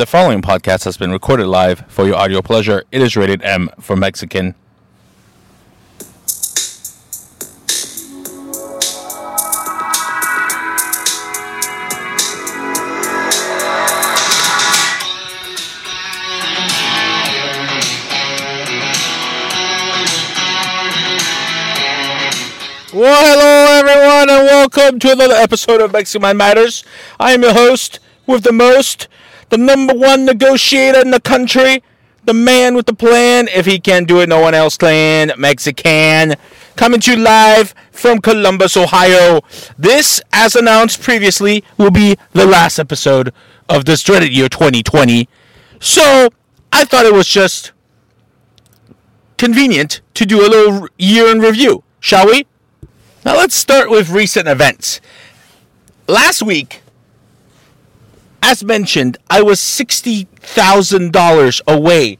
The following podcast has been recorded live for your audio pleasure. It is rated M for Mexican. Well, hello everyone, and welcome to another episode of Mexican Matters. I am your host with the most, the number one negotiator in the country, the man with the plan. If he can do it, no one else can. Mexican. Coming to you live from Columbus, Ohio. This, as announced previously, will be the last episode of this dreaded year 2020. So, I thought it was just convenient to do a little year in review, shall we? Now let's start with recent events. Last week, as mentioned, I was $60,000 away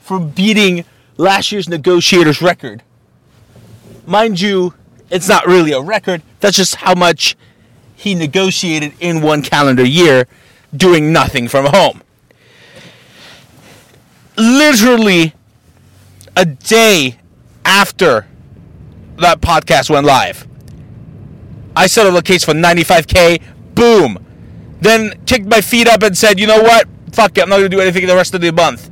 from beating last year's negotiator's record. Mind you, it's not really a record, that's just how much he negotiated in one calendar year doing nothing from home. Literally a day after that podcast went live, I settled a case for 95K. Boom. Then kicked my feet up and said, you know what? Fuck it. I'm not going to do anything the rest of the month.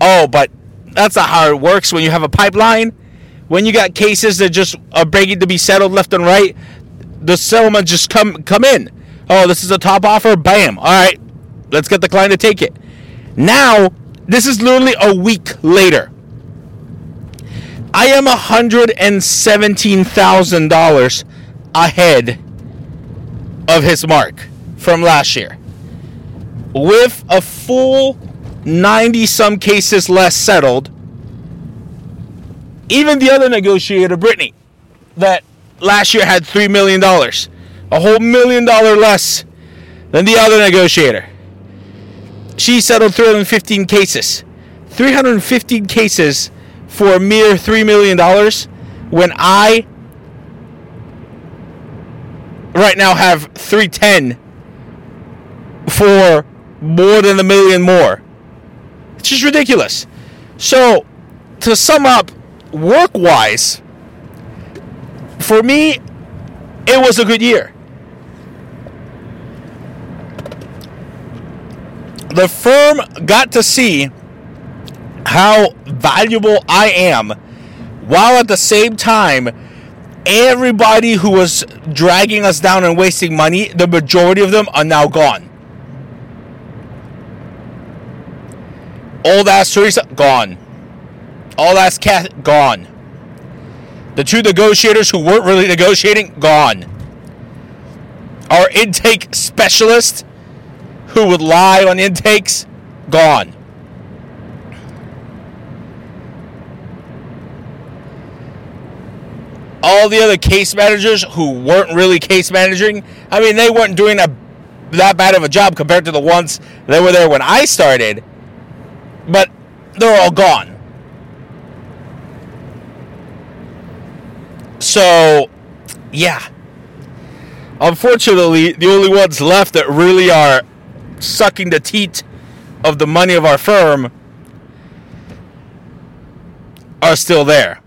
Oh, but that's not how it works when you have a pipeline. When you got cases that just are begging to be settled left and right, the settlement just come come in. Oh, this is a top offer. Bam. All right. Let's get the client to take it. Now, this is literally a week later. I am $117,000 ahead of his mark from last year. With a full 90 some cases less settled, even the other negotiator, Brittany, that last year had $3 million, a whole million dollar less than the other negotiator. She settled 315 cases. 315 cases for a mere $3 million when I right now have 310 for more than a million more. It's just ridiculous. So, to sum up, work wise, for me, it was a good year. The firm got to see how valuable I am while at the same time everybody who was dragging us down and wasting money, the majority of them are now gone. Old ass Teresa, gone. All ass Kath, gone. The two negotiators who weren't really negotiating, gone. Our intake specialist who would lie on intakes, gone. all the other case managers who weren't really case managing, I mean, they weren't doing a that bad of a job compared to the ones that were there when I started. But they're all gone. So, yeah. Unfortunately, the only ones left that really are sucking the teat of the money of our firm are still there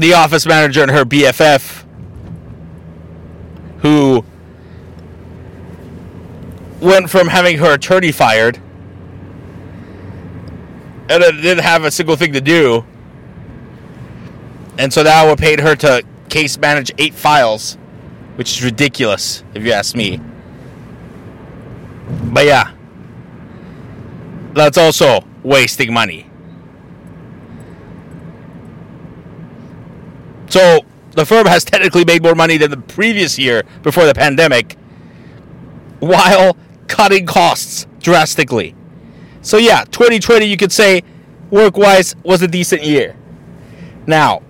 the office manager and her BFF who went from having her attorney fired and didn't have a single thing to do. And so now we paid her to case manage eight files, which is ridiculous, if you ask me. But yeah, that's also wasting money. So the firm has technically made more money than the previous year before the pandemic while cutting costs drastically. So yeah, 2020 you could say work-wise was a decent year. Now,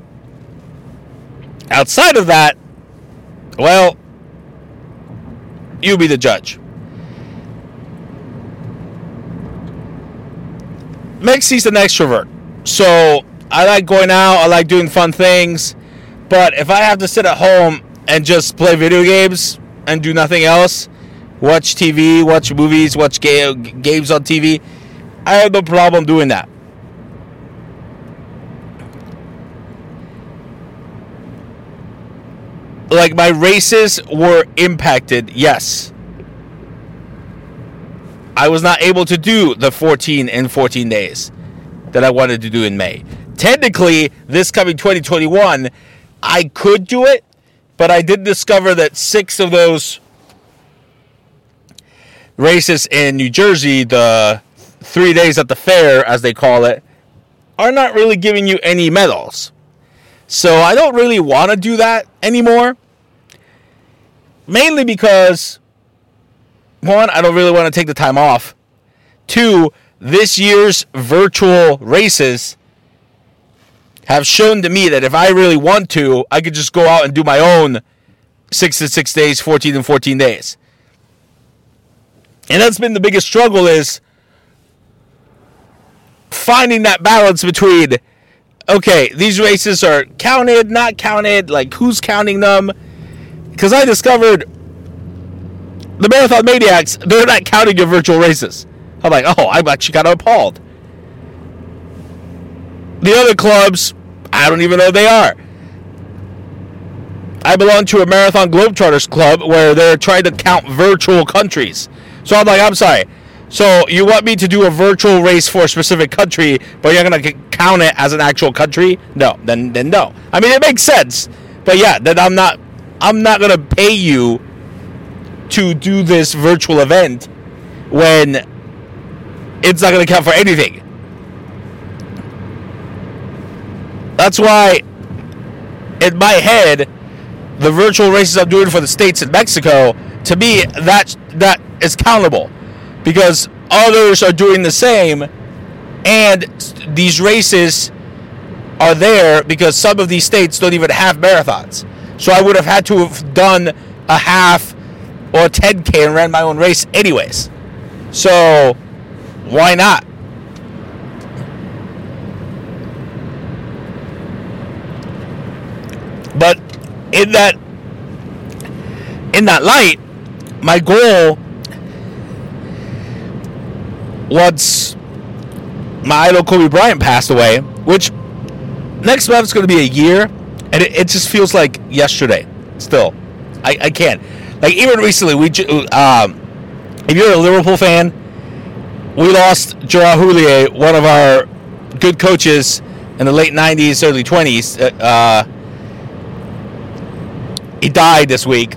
outside of that, well, you be the judge. Mexi's an extrovert. So I like going out, I like doing fun things. But if I have to sit at home and just play video games and do nothing else, watch TV, watch movies, watch ga- games on TV. I have no problem doing that. Like my races were impacted, yes. I was not able to do the 14 in 14 days that I wanted to do in May. Technically, this coming 2021, I could do it, but I did discover that six of those races in New Jersey, the three days at the fair, as they call it, are not really giving you any medals. So I don't really want to do that anymore. Mainly because, one, I don't really want to take the time off. Two, this year's virtual races have shown to me that if I really want to, I could just go out and do my own six to six days, 14 and 14 days. And that's been the biggest struggle is finding that balance between okay, these races are counted, not counted, like who's counting them? Because I discovered the Marathon Maniacs, they're not counting your virtual races. I'm like, oh, I'm actually kind of appalled. The other clubs, I don't even know they are. I belong to a Marathon Globetrotters club where they're trying to count virtual countries. So I'm like, I'm sorry. So you want me to do a virtual race for a specific country, but you're gonna count it as an actual country? No, then then no. I mean, it makes sense, but yeah, then I'm not I'm not gonna pay you to do this virtual event when it's not gonna count for anything. That's why, in my head, the virtual races I'm doing for the states and Mexico, to me, that that is countable because others are doing the same, and these races are there because some of these states don't even have marathons. So I would have had to have done a half or 10K and ran my own race anyways. So why not? But in that in that light, my goal once my idol Kobe Bryant passed away, which next month is going to be a year, and it, it, just feels like yesterday. Still, I, I can't. Like even recently, we um, if you're a Liverpool fan, we lost Gerard Houllier, one of our good coaches in the late '90s, early '20s. Uh, uh, he died this week,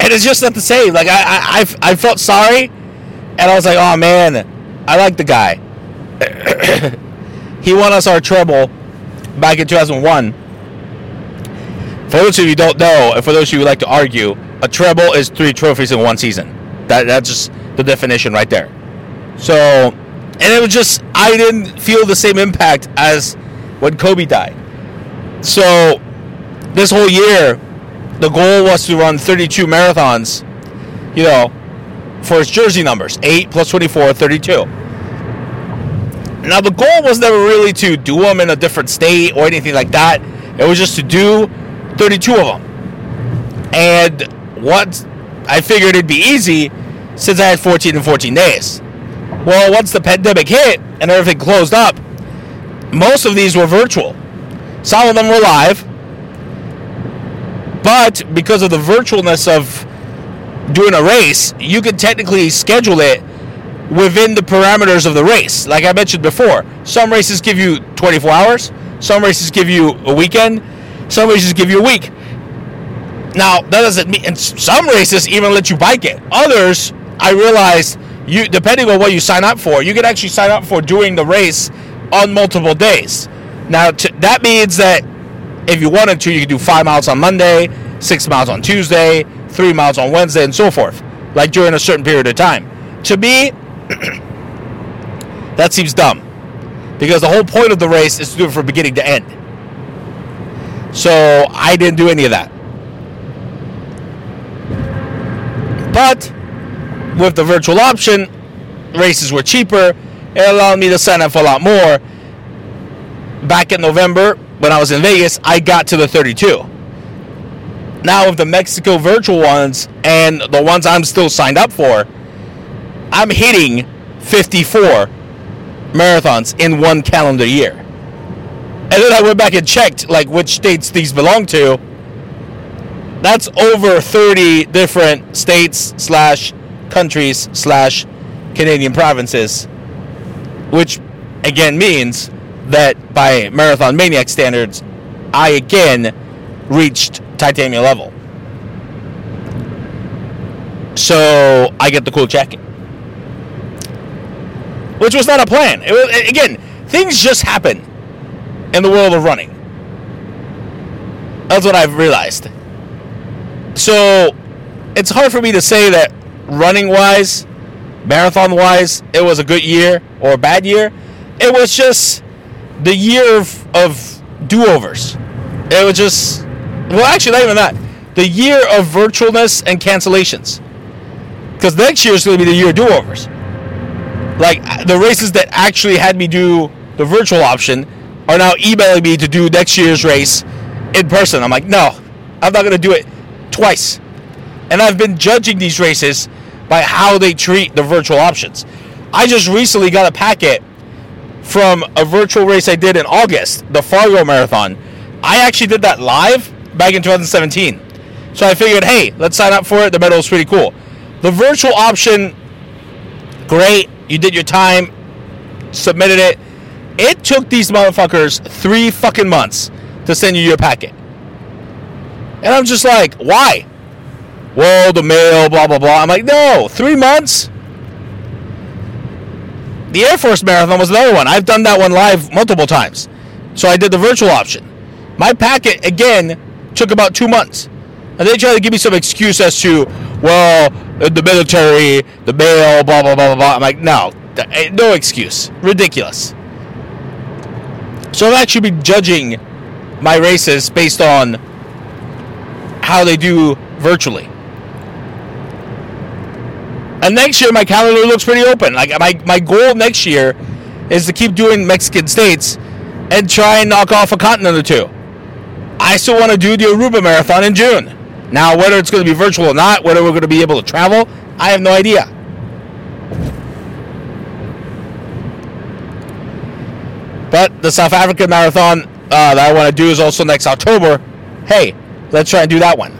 and it's just not the same. Like I, I, I, I felt sorry and I was like, oh man, I like the guy. he won us our treble back in 2001. For those of you who don't know, and for those of you who like to argue, a treble is three trophies in one season. That that's just the definition right there. So, and it was just I didn't feel the same impact as when Kobe died. So, this whole year, the goal was to run 32 marathons. You know, for his jersey numbers 8 plus 24, 32. Now, the goal was never really to do them in a different state or anything like that. It was just to do 32 of them. And once I figured it'd be easy since I had 14 and 14 days. Well, once the pandemic hit and everything closed up, most of these were virtual. Some of them were live. But because of the virtualness of doing a race, you can technically schedule it within the parameters of the race. Like I mentioned before, some races give you 24 hours, some races give you a weekend, some races give you a week. Now, that doesn't mean, and some races even let you bike it. Others, I realized, you depending on what you sign up for, you can actually sign up for doing the race on multiple days. Now, that means that if you wanted to, you could do five miles on Monday, six miles on Tuesday, three miles on Wednesday, and so forth, like during a certain period of time. To me, that seems dumb because the whole point of the race is to do it from beginning to end. So I didn't do any of that. But with the virtual option, races were cheaper. It allowed me to sign up for a lot more. Back in November, when I was in Vegas, I got to the 32. Now, of the Mexico virtual ones and the ones I'm still signed up for, I'm hitting 54 marathons in one calendar year. And then I went back and checked like which states these belong to. That's over 30 different states slash countries slash Canadian provinces, which again means that by Marathon Maniac standards, I again reached titanium level. So I get the cool jacket, which was not a plan. It again, things just happen in the world of running. That's what I've realized. So it's hard for me to say that running wise, marathon wise, it was a good year or a bad year. It was just the year of, of do overs. It was just, well, actually, not even that. The year of virtualness and cancellations. Because next year is going to be the year of do overs. Like uh, the races that actually had me do the virtual option are now emailing me to do next year's race in person. I'm like, no, I'm not going to do it twice. And I've been judging these races by how they treat the virtual options. I just recently got a packet from a virtual race I did in August, the Fargo Marathon. I actually did that live back in 2017. So I figured, hey, let's sign up for it. The medal is pretty cool. The virtual option, great. You did your time, submitted it. It took these motherfuckers three fucking months to send you your packet. And I'm just like, why? Well, the mail, blah, blah, blah. I'm like, no, three months? The Air Force Marathon was another one. I've done that one live multiple times. So I did the virtual option. My packet, again, took about two months. And they try to give me some excuse as to, well, the military, the mail, blah, blah, blah, blah, blah. I'm like, no, eh, no excuse. Ridiculous. So I've actually been judging my races based on how they do virtually. And next year, my calendar looks pretty open. Like my, my goal next year is to keep doing Mexican states and try and knock off a continent or two. I still want to do the Aruba Marathon in June. Now, whether it's going to be virtual or not, whether we're going to be able to travel, I have no idea. But the South African marathon uh, that I want to do is also next October. Hey, let's try and do that one.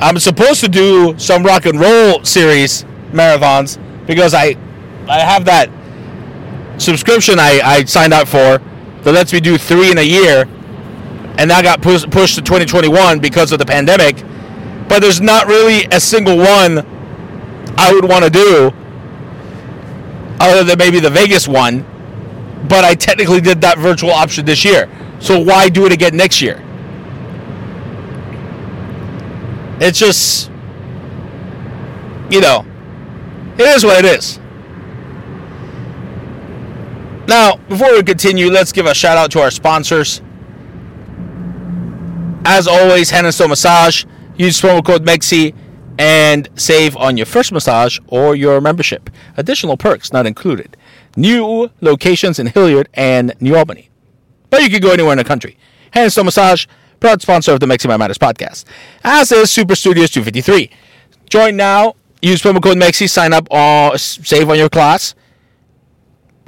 I'm supposed to do some rock and roll series marathons because I I have that subscription I, I signed up for that lets me do three in a year and that got pushed pushed to 2021 because of the pandemic. But there's not really a single one I would want to do, other than maybe the Vegas one. But I technically did that virtual option this year, so why do it again next year? It's just, you know, it is what it is. Now, before we continue, let's give a shout out to our sponsors. As always, Hand and Massage. Use promo code MEXI and save on your first massage or your membership. Additional perks not included. New locations in Hilliard and New Albany. But you can go anywhere in the country. Hand and Massage, proud sponsor of the Mexi My Matters podcast. As is Super Studios 253. Join now. Use promo code MEXI. Sign up or save on your class.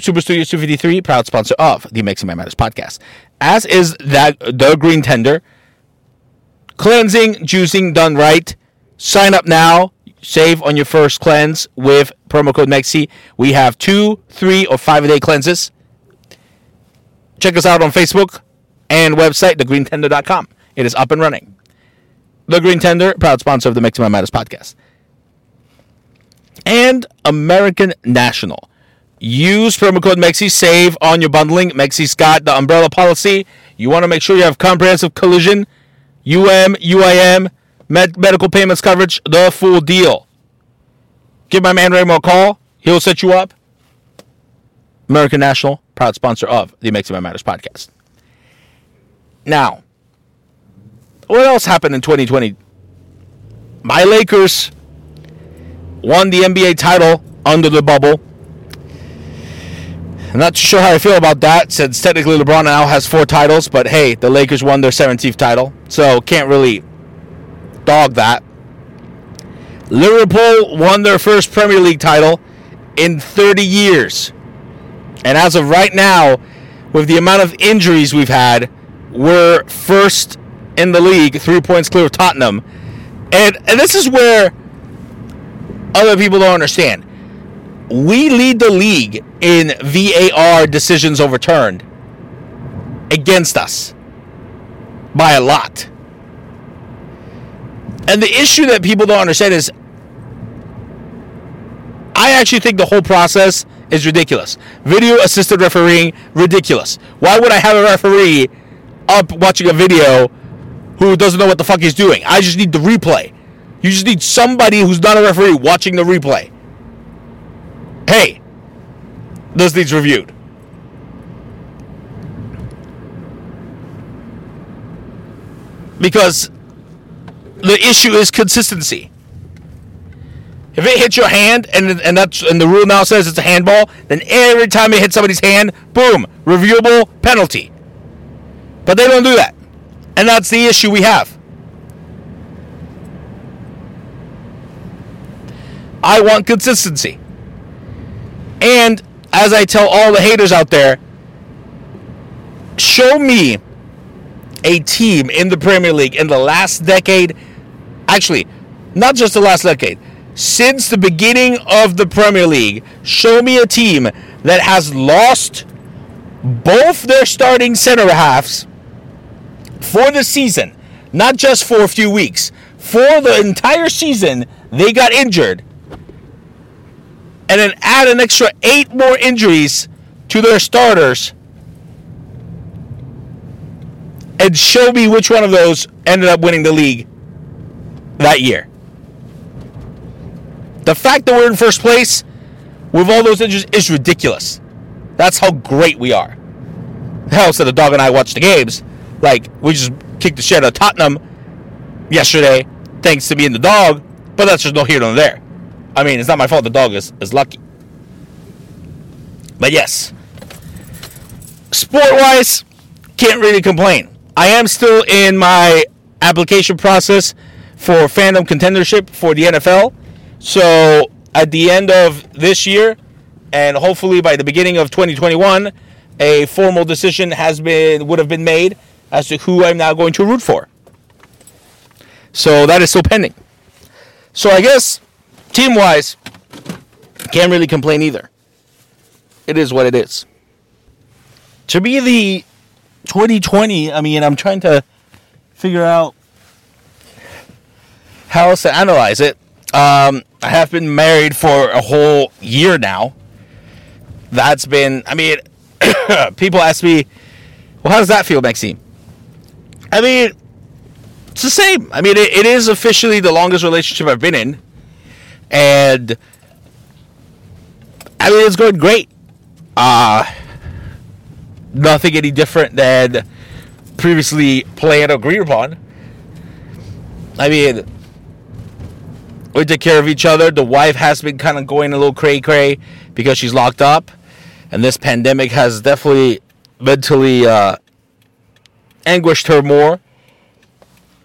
Super Studios 253, proud sponsor of the Mexi My Matters podcast. As is that the Green Tender Cleansing, juicing done right. Sign up now. Save on your first cleanse with promo code MEXI. We have two, three, or five a day cleanses. Check us out on Facebook and website, thegreentender.com. It is up and running. The Green Tender, proud sponsor of the Mexi My Matters podcast. And American National. Use promo code MEXI. Save on your bundling. Mexi's got the umbrella policy. You want to make sure you have comprehensive collision UM, UIM, med- medical payments coverage, the full deal. Give my man Raymond a call. He'll set you up. American National, proud sponsor of the Mexi My Matters podcast. Now, what else happened in 2020? My Lakers won the NBA title under the bubble. I'm not sure how I feel about that since technically LeBron now has four titles, but hey, the Lakers won their 17th title. So can't really dog that. Liverpool won their first Premier League title in 30 years. And as of right now, with the amount of injuries we've had, we're first in the league, three points clear of Tottenham. And, and this is where other people don't understand. We lead the league in VAR decisions overturned against us by a lot. And the issue that people don't understand is I actually think the whole process is ridiculous. Video assisted refereeing, ridiculous. Why would I have a referee up watching a video who doesn't know what the fuck he's doing? I just need the replay. You just need somebody who's not a referee watching the replay. Hey, this needs reviewed. Because the issue is consistency. If it hits your hand and and that's and the rule now says it's a handball, then every time it hits somebody's hand, boom, reviewable penalty. But they don't do that. And that's the issue we have. I want consistency. And as I tell all the haters out there, show me a team in the Premier League in the last decade, actually, not just the last decade, since the beginning of the Premier League, show me a team that has lost both their starting center halves for the season, not just for a few weeks. For the entire season, they got injured. And then add an extra eight more injuries to their starters. And show me which one of those ended up winning the league that year. The fact that we're in first place with all those injuries is ridiculous. That's how great we are. Hell, said the dog and I watched the games. Like, we just kicked the shit out of Tottenham yesterday, thanks to me and the dog, but that's just no here nor there. I mean, it's not my fault the dog is, is lucky. But yes, sport wise, can't really complain. I am still in my application process for fandom contendership for the NFL. So at the end of this year, and hopefully by the beginning of 2021, a formal decision has been would have been made as to who I'm now going to root for. So that is still pending. So I guess team wise, can't really complain either. It is what it is. To be the 2020, I mean, I'm trying to figure out how else to analyze it. Um, I have been married for a whole year now. That's been, I mean, people ask me, well, how does that feel, Maxime? I mean, it's the same. I mean, it, it is officially the longest relationship I've been in. And, I mean, it's going great. Uh, nothing any different than previously planned or agreed upon. I mean, we take care of each other. The wife has been kind of going a little cray cray because she's locked up, and this pandemic has definitely mentally uh, anguished her more.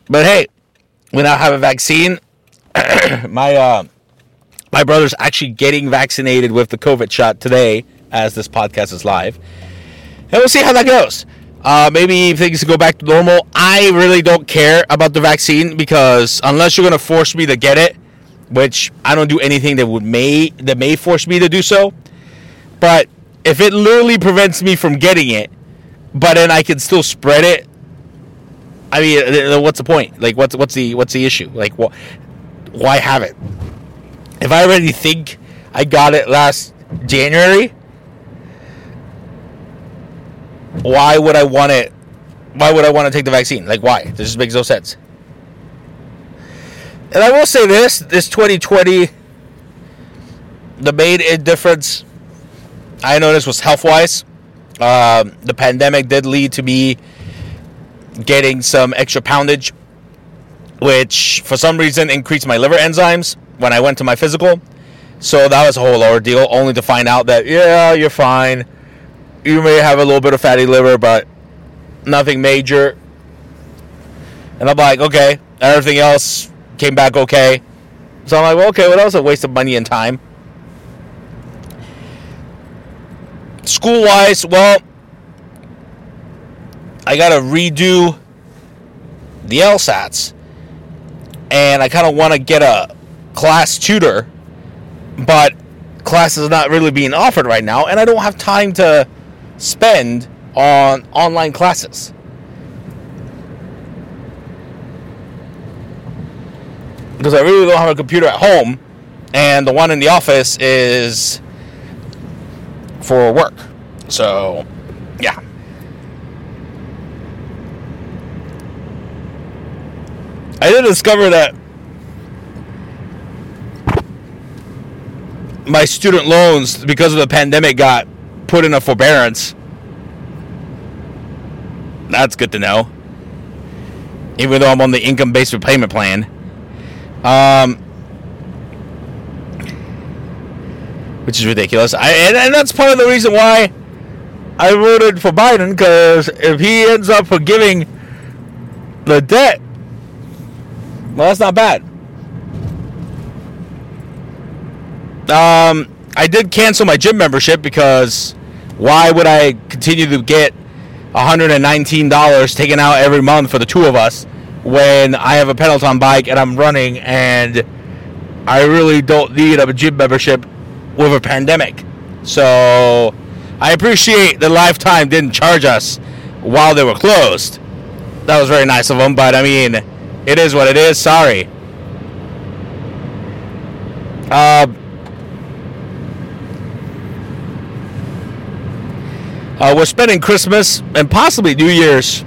But hey, we now have a vaccine. my uh, my brother's actually getting vaccinated with the COVID shot today, as this podcast is live, and we'll see how that goes. Uh, maybe things go back to normal. I really don't care about the vaccine because unless you're gonna force me to get it, which I don't do anything that would may that may force me to do so. But if it literally prevents me from getting it, but then I can still spread it, I mean, what's the point? Like, what's what's the what's the issue? Like? Why have it? If I already think I got it last January, why would I want it? Why would I want to take the vaccine? Like, why? This just makes no sense. And I will say this: this 2020, the main difference I noticed was health wise. Um, the pandemic did lead to me getting some extra poundage, which for some reason increased my liver enzymes when I went to my physical. So that was a whole ordeal, only to find out that yeah, you're fine. You may have a little bit of fatty liver, but nothing major. And I'm like, okay, everything else came back okay. So I'm like, well, okay, what else? A waste of money and time. School wise, well, I got to redo the LSATs. And I kind of want to get a class tutor, but class is not really being offered right now, and I don't have time to spend on online classes. Because I really don't have a computer at home, and the one in the office is for work. So, yeah. I did discover that my student loans, because of the pandemic, got put in a forbearance. That's good to know. Even though I'm on the income based repayment plan. Um, which is ridiculous. I, and, and that's part of the reason why I voted for Biden, because if he ends up forgiving the debt, well, that's not bad. Um, I did cancel my gym membership because why would I continue to get $119 taken out every month for the two of us when I have a Peloton bike and I'm running and I really don't need a gym membership with a pandemic. So I appreciate the Lifetime didn't charge us while they were closed. That was very nice of them, but I mean, it is what it is. Sorry. Uh, Uh, we're spending Christmas and possibly New Year's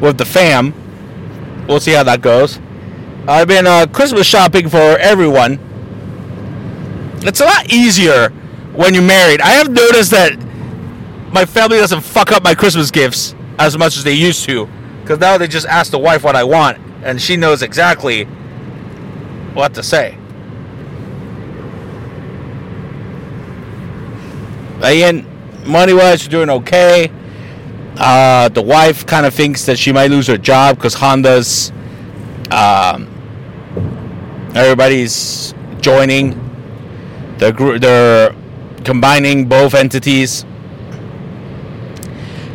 with the fam. We'll see how that goes. I've been uh, Christmas shopping for everyone. It's a lot easier when you're married. I have noticed that my family doesn't fuck up my Christmas gifts as much as they used to. Because now they just ask the wife what I want, and she knows exactly what to say. And money wise, you're doing okay. Uh, the wife kind of thinks that she might lose her job because Honda's. Um, everybody's joining. They're, they're combining both entities.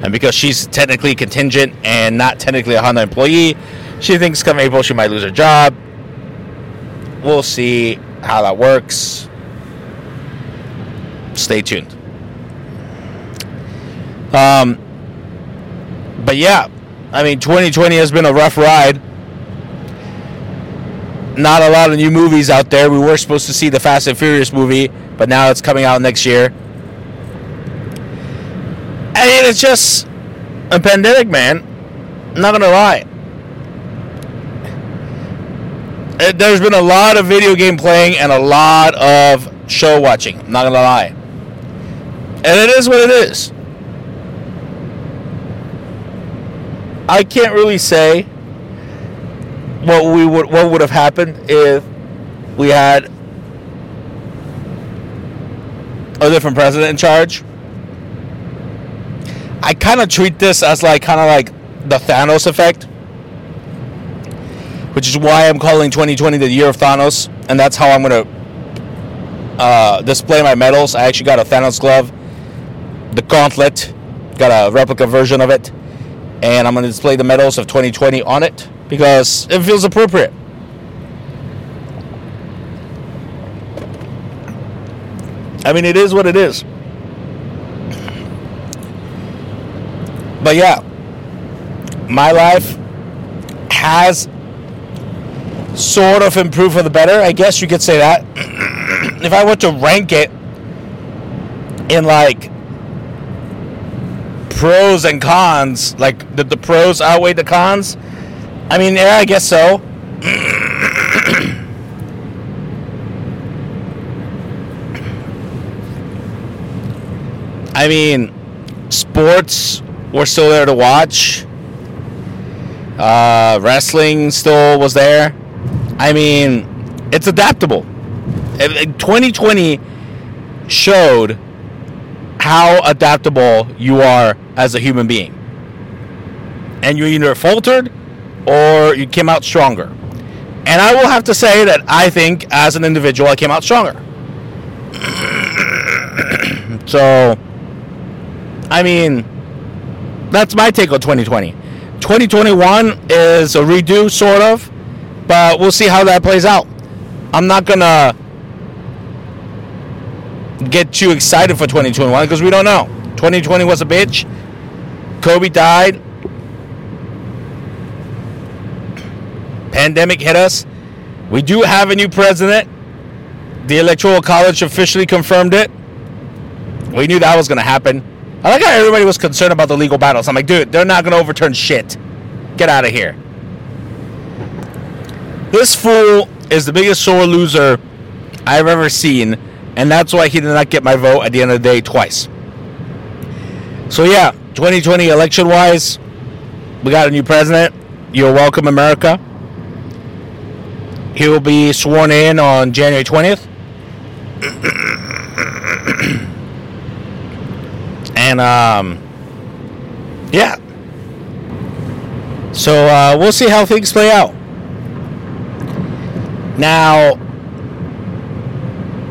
And because she's technically contingent and not technically a Honda employee, she thinks come April she might lose her job. We'll see how that works. Stay tuned. Um, but yeah, I mean, 2020 has been a rough ride. Not a lot of new movies out there. We were supposed to see the Fast and Furious movie, but now it's coming out next year. I mean, it's just a pandemic, man. I'm not gonna lie. There's been a lot of video game playing and a lot of show watching. I'm not gonna lie. And it is what it is. I can't really say what we would what would have happened if we had a different president in charge. I kind of treat this as like kind of like the Thanos effect, which is why I'm calling 2020 the year of Thanos, and that's how I'm gonna uh, display my medals. I actually got a Thanos glove, the gauntlet, got a replica version of it and I'm going to display the medals of 2020 on it because it feels appropriate. I mean, it is what it is. But yeah, my life has sort of improved for the better. I guess you could say that. if I were to rank it in like pros and cons. Like, did the pros outweigh the cons? I mean, yeah, I guess so. I mean, sports were still there to watch. Uh, wrestling still was there. I mean, it's adaptable. 2020 showed how adaptable you are as a human being. And you either faltered or you came out stronger. And I will have to say that I think, as an individual, I came out stronger. so, I mean, that's my take on 2020. 2021 is a redo, sort of, but we'll see how that plays out. I'm not gonna get too excited for 2021 because we don't know. 2020 was a bitch. Kobe died. Pandemic hit us. We do have a new president. The Electoral College officially confirmed it. We knew that was going to happen. I like how everybody was concerned about the legal battles. I'm like, dude, they're not going to overturn shit. Get out of here. This fool is the biggest sore loser I've ever seen, and that's why he did not get my vote at the end of the day twice. So, yeah, 2020 election wise, we got a new president. You're welcome, America. He will be sworn in on January 20th. and, um, yeah. So, uh, we'll see how things play out. Now,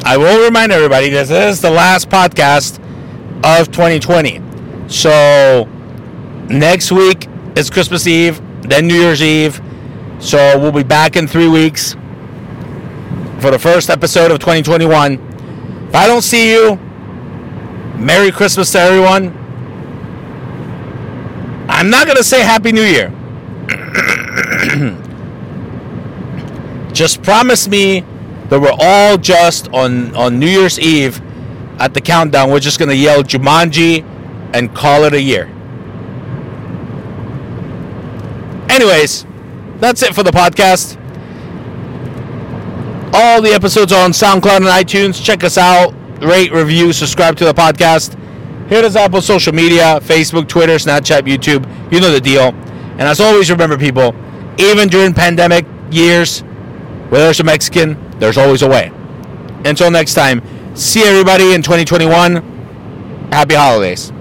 I will remind everybody this is the last podcast of 2020. So, next week is Christmas Eve, then New Year's Eve. So, we'll be back in three weeks for the first episode of 2021. If I don't see you, Merry Christmas to everyone. I'm not going to say Happy New Year. just promise me that we're all just on, on New Year's Eve at the countdown. We're just to yell Jumanji and call it a year. Anyways, that's it for the podcast. All the episodes are on SoundCloud and iTunes. Check us out. Rate, review, subscribe to the podcast. Hit us up on social media Facebook, Twitter, Snapchat, YouTube. You know the deal. And as always, remember, people, even during pandemic years, where there's a Mexican, there's always a way. Until next time, see everybody in 2021. Happy holidays.